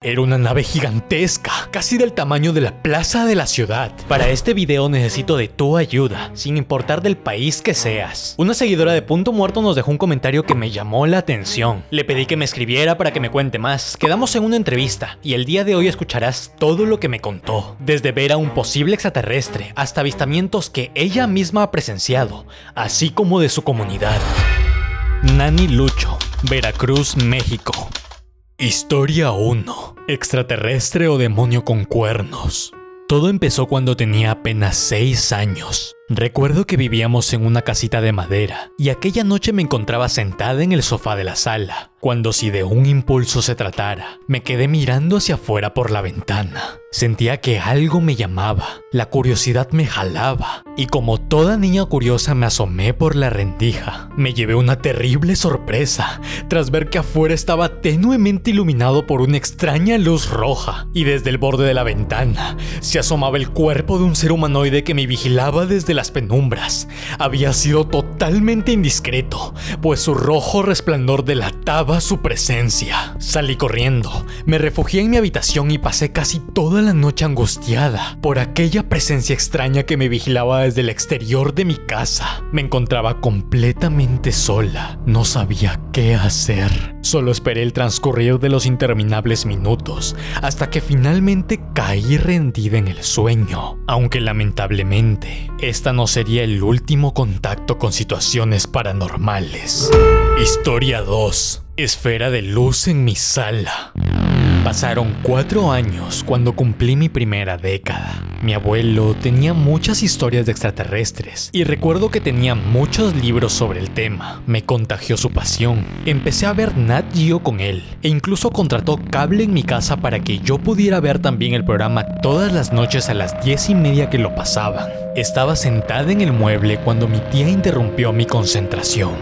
Era una nave gigantesca, casi del tamaño de la plaza de la ciudad. Para este video necesito de tu ayuda, sin importar del país que seas. Una seguidora de Punto Muerto nos dejó un comentario que me llamó la atención. Le pedí que me escribiera para que me cuente más. Quedamos en una entrevista y el día de hoy escucharás todo lo que me contó. Desde ver a un posible extraterrestre hasta avistamientos que ella misma ha presenciado, así como de su comunidad. Nani Lucho, Veracruz, México. Historia 1. Extraterrestre o demonio con cuernos. Todo empezó cuando tenía apenas 6 años. Recuerdo que vivíamos en una casita de madera y aquella noche me encontraba sentada en el sofá de la sala, cuando si de un impulso se tratara, me quedé mirando hacia afuera por la ventana. Sentía que algo me llamaba, la curiosidad me jalaba y como toda niña curiosa me asomé por la rendija. Me llevé una terrible sorpresa tras ver que afuera estaba tenuemente iluminado por una extraña luz roja y desde el borde de la ventana se asomaba el cuerpo de un ser humanoide que me vigilaba desde las penumbras. Había sido totalmente indiscreto, pues su rojo resplandor delataba su presencia. Salí corriendo, me refugié en mi habitación y pasé casi toda la noche angustiada por aquella presencia extraña que me vigilaba desde el exterior de mi casa. Me encontraba completamente sola, no sabía qué hacer. Solo esperé el transcurrir de los interminables minutos hasta que finalmente caí rendida en el sueño, aunque lamentablemente esta no sería el último contacto con situaciones paranormales. Historia 2. Esfera de luz en mi sala. Pasaron cuatro años cuando cumplí mi primera década. Mi abuelo tenía muchas historias de extraterrestres y recuerdo que tenía muchos libros sobre el tema. Me contagió su pasión. Empecé a ver Nat Geo con él e incluso contrató cable en mi casa para que yo pudiera ver también el programa todas las noches a las diez y media que lo pasaban. Estaba sentada en el mueble cuando mi tía interrumpió mi concentración.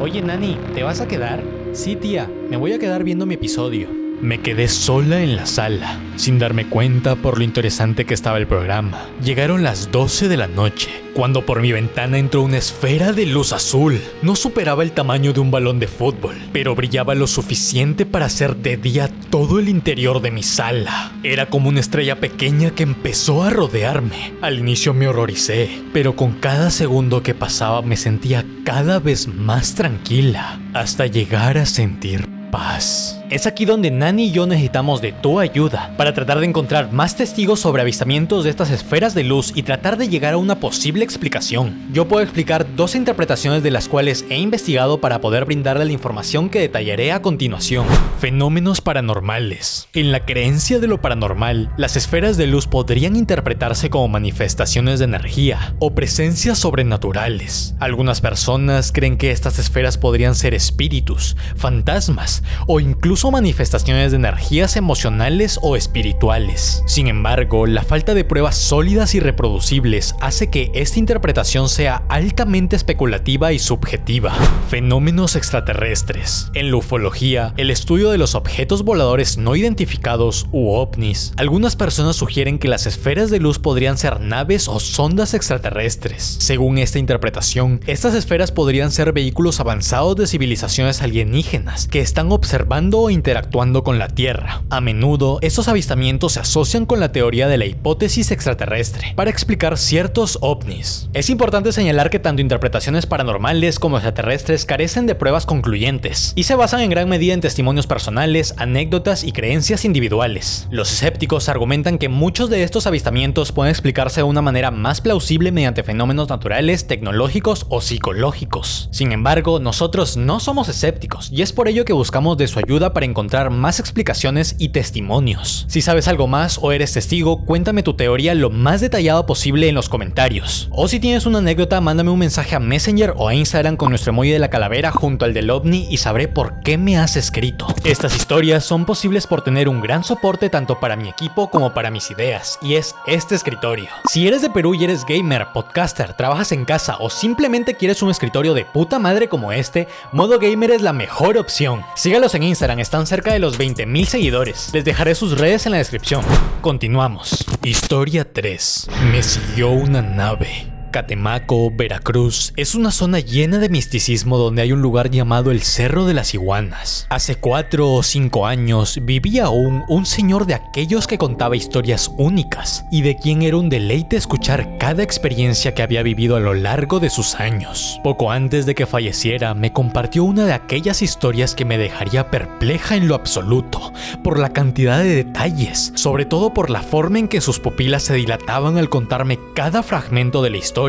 Oye, Nani, ¿te vas a quedar? Sí, tía, me voy a quedar viendo mi episodio. Me quedé sola en la sala, sin darme cuenta por lo interesante que estaba el programa. Llegaron las 12 de la noche, cuando por mi ventana entró una esfera de luz azul. No superaba el tamaño de un balón de fútbol, pero brillaba lo suficiente para hacer de día todo el interior de mi sala. Era como una estrella pequeña que empezó a rodearme. Al inicio me horroricé, pero con cada segundo que pasaba me sentía cada vez más tranquila, hasta llegar a sentir paz. Es aquí donde Nani y yo necesitamos de tu ayuda para tratar de encontrar más testigos sobre avistamientos de estas esferas de luz y tratar de llegar a una posible explicación. Yo puedo explicar dos interpretaciones de las cuales he investigado para poder brindarle la información que detallaré a continuación. Fenómenos paranormales. En la creencia de lo paranormal, las esferas de luz podrían interpretarse como manifestaciones de energía o presencias sobrenaturales. Algunas personas creen que estas esferas podrían ser espíritus, fantasmas o incluso manifestaciones de energías emocionales o espirituales. Sin embargo, la falta de pruebas sólidas y reproducibles hace que esta interpretación sea altamente especulativa y subjetiva. Fenómenos extraterrestres. En la ufología, el estudio de los objetos voladores no identificados u ovnis, algunas personas sugieren que las esferas de luz podrían ser naves o sondas extraterrestres. Según esta interpretación, estas esferas podrían ser vehículos avanzados de civilizaciones alienígenas que están observando interactuando con la Tierra. A menudo, estos avistamientos se asocian con la teoría de la hipótesis extraterrestre para explicar ciertos ovnis. Es importante señalar que tanto interpretaciones paranormales como extraterrestres carecen de pruebas concluyentes y se basan en gran medida en testimonios personales, anécdotas y creencias individuales. Los escépticos argumentan que muchos de estos avistamientos pueden explicarse de una manera más plausible mediante fenómenos naturales, tecnológicos o psicológicos. Sin embargo, nosotros no somos escépticos y es por ello que buscamos de su ayuda para para encontrar más explicaciones y testimonios. Si sabes algo más o eres testigo, cuéntame tu teoría lo más detallado posible en los comentarios. O si tienes una anécdota, mándame un mensaje a Messenger o a Instagram con nuestro emoji de la calavera junto al del ovni y sabré por qué me has escrito. Estas historias son posibles por tener un gran soporte tanto para mi equipo como para mis ideas, y es este escritorio. Si eres de Perú y eres gamer, podcaster, trabajas en casa o simplemente quieres un escritorio de puta madre como este, Modo Gamer es la mejor opción. Sígalos en Instagram, están cerca de los 20.000 seguidores. Les dejaré sus redes en la descripción. Continuamos. Historia 3. Me siguió una nave. Catemaco, Veracruz, es una zona llena de misticismo donde hay un lugar llamado el Cerro de las Iguanas. Hace cuatro o cinco años vivía aún un señor de aquellos que contaba historias únicas y de quien era un deleite escuchar cada experiencia que había vivido a lo largo de sus años. Poco antes de que falleciera, me compartió una de aquellas historias que me dejaría perpleja en lo absoluto, por la cantidad de detalles, sobre todo por la forma en que sus pupilas se dilataban al contarme cada fragmento de la historia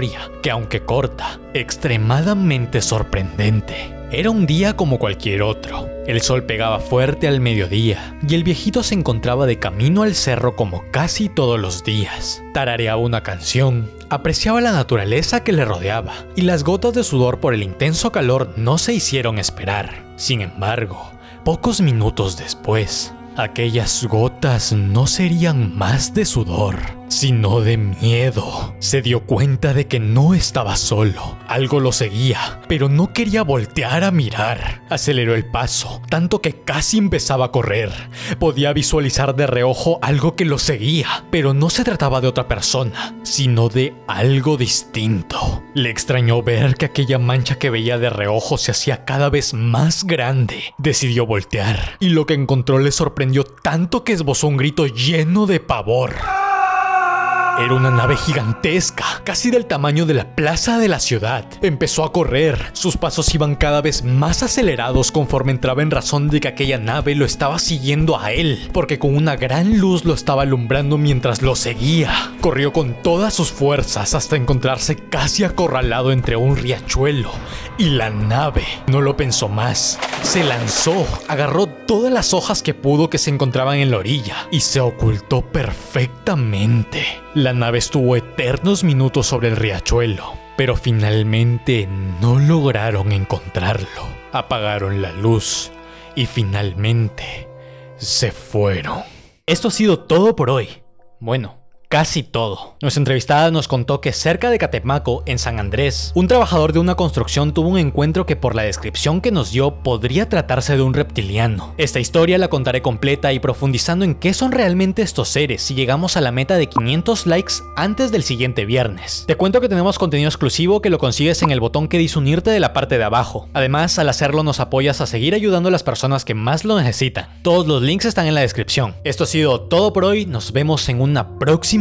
que aunque corta, extremadamente sorprendente. Era un día como cualquier otro. El sol pegaba fuerte al mediodía y el viejito se encontraba de camino al cerro como casi todos los días. Tarareaba una canción, apreciaba la naturaleza que le rodeaba y las gotas de sudor por el intenso calor no se hicieron esperar. Sin embargo, pocos minutos después, aquellas gotas no serían más de sudor sino de miedo. Se dio cuenta de que no estaba solo. Algo lo seguía, pero no quería voltear a mirar. Aceleró el paso, tanto que casi empezaba a correr. Podía visualizar de reojo algo que lo seguía, pero no se trataba de otra persona, sino de algo distinto. Le extrañó ver que aquella mancha que veía de reojo se hacía cada vez más grande. Decidió voltear, y lo que encontró le sorprendió tanto que esbozó un grito lleno de pavor. Era una nave gigantesca, casi del tamaño de la plaza de la ciudad. Empezó a correr, sus pasos iban cada vez más acelerados conforme entraba en razón de que aquella nave lo estaba siguiendo a él, porque con una gran luz lo estaba alumbrando mientras lo seguía. Corrió con todas sus fuerzas hasta encontrarse casi acorralado entre un riachuelo y la nave. No lo pensó más. Se lanzó, agarró todas las hojas que pudo que se encontraban en la orilla y se ocultó perfectamente. La nave estuvo eternos minutos sobre el riachuelo, pero finalmente no lograron encontrarlo. Apagaron la luz y finalmente se fueron. Esto ha sido todo por hoy. Bueno, casi todo. Nuestra entrevistada nos contó que cerca de Catemaco, en San Andrés, un trabajador de una construcción tuvo un encuentro que por la descripción que nos dio podría tratarse de un reptiliano. Esta historia la contaré completa y profundizando en qué son realmente estos seres si llegamos a la meta de 500 likes antes del siguiente viernes. Te cuento que tenemos contenido exclusivo que lo consigues en el botón que dice unirte de la parte de abajo. Además, al hacerlo nos apoyas a seguir ayudando a las personas que más lo necesitan. Todos los links están en la descripción. Esto ha sido todo por hoy, nos vemos en una próxima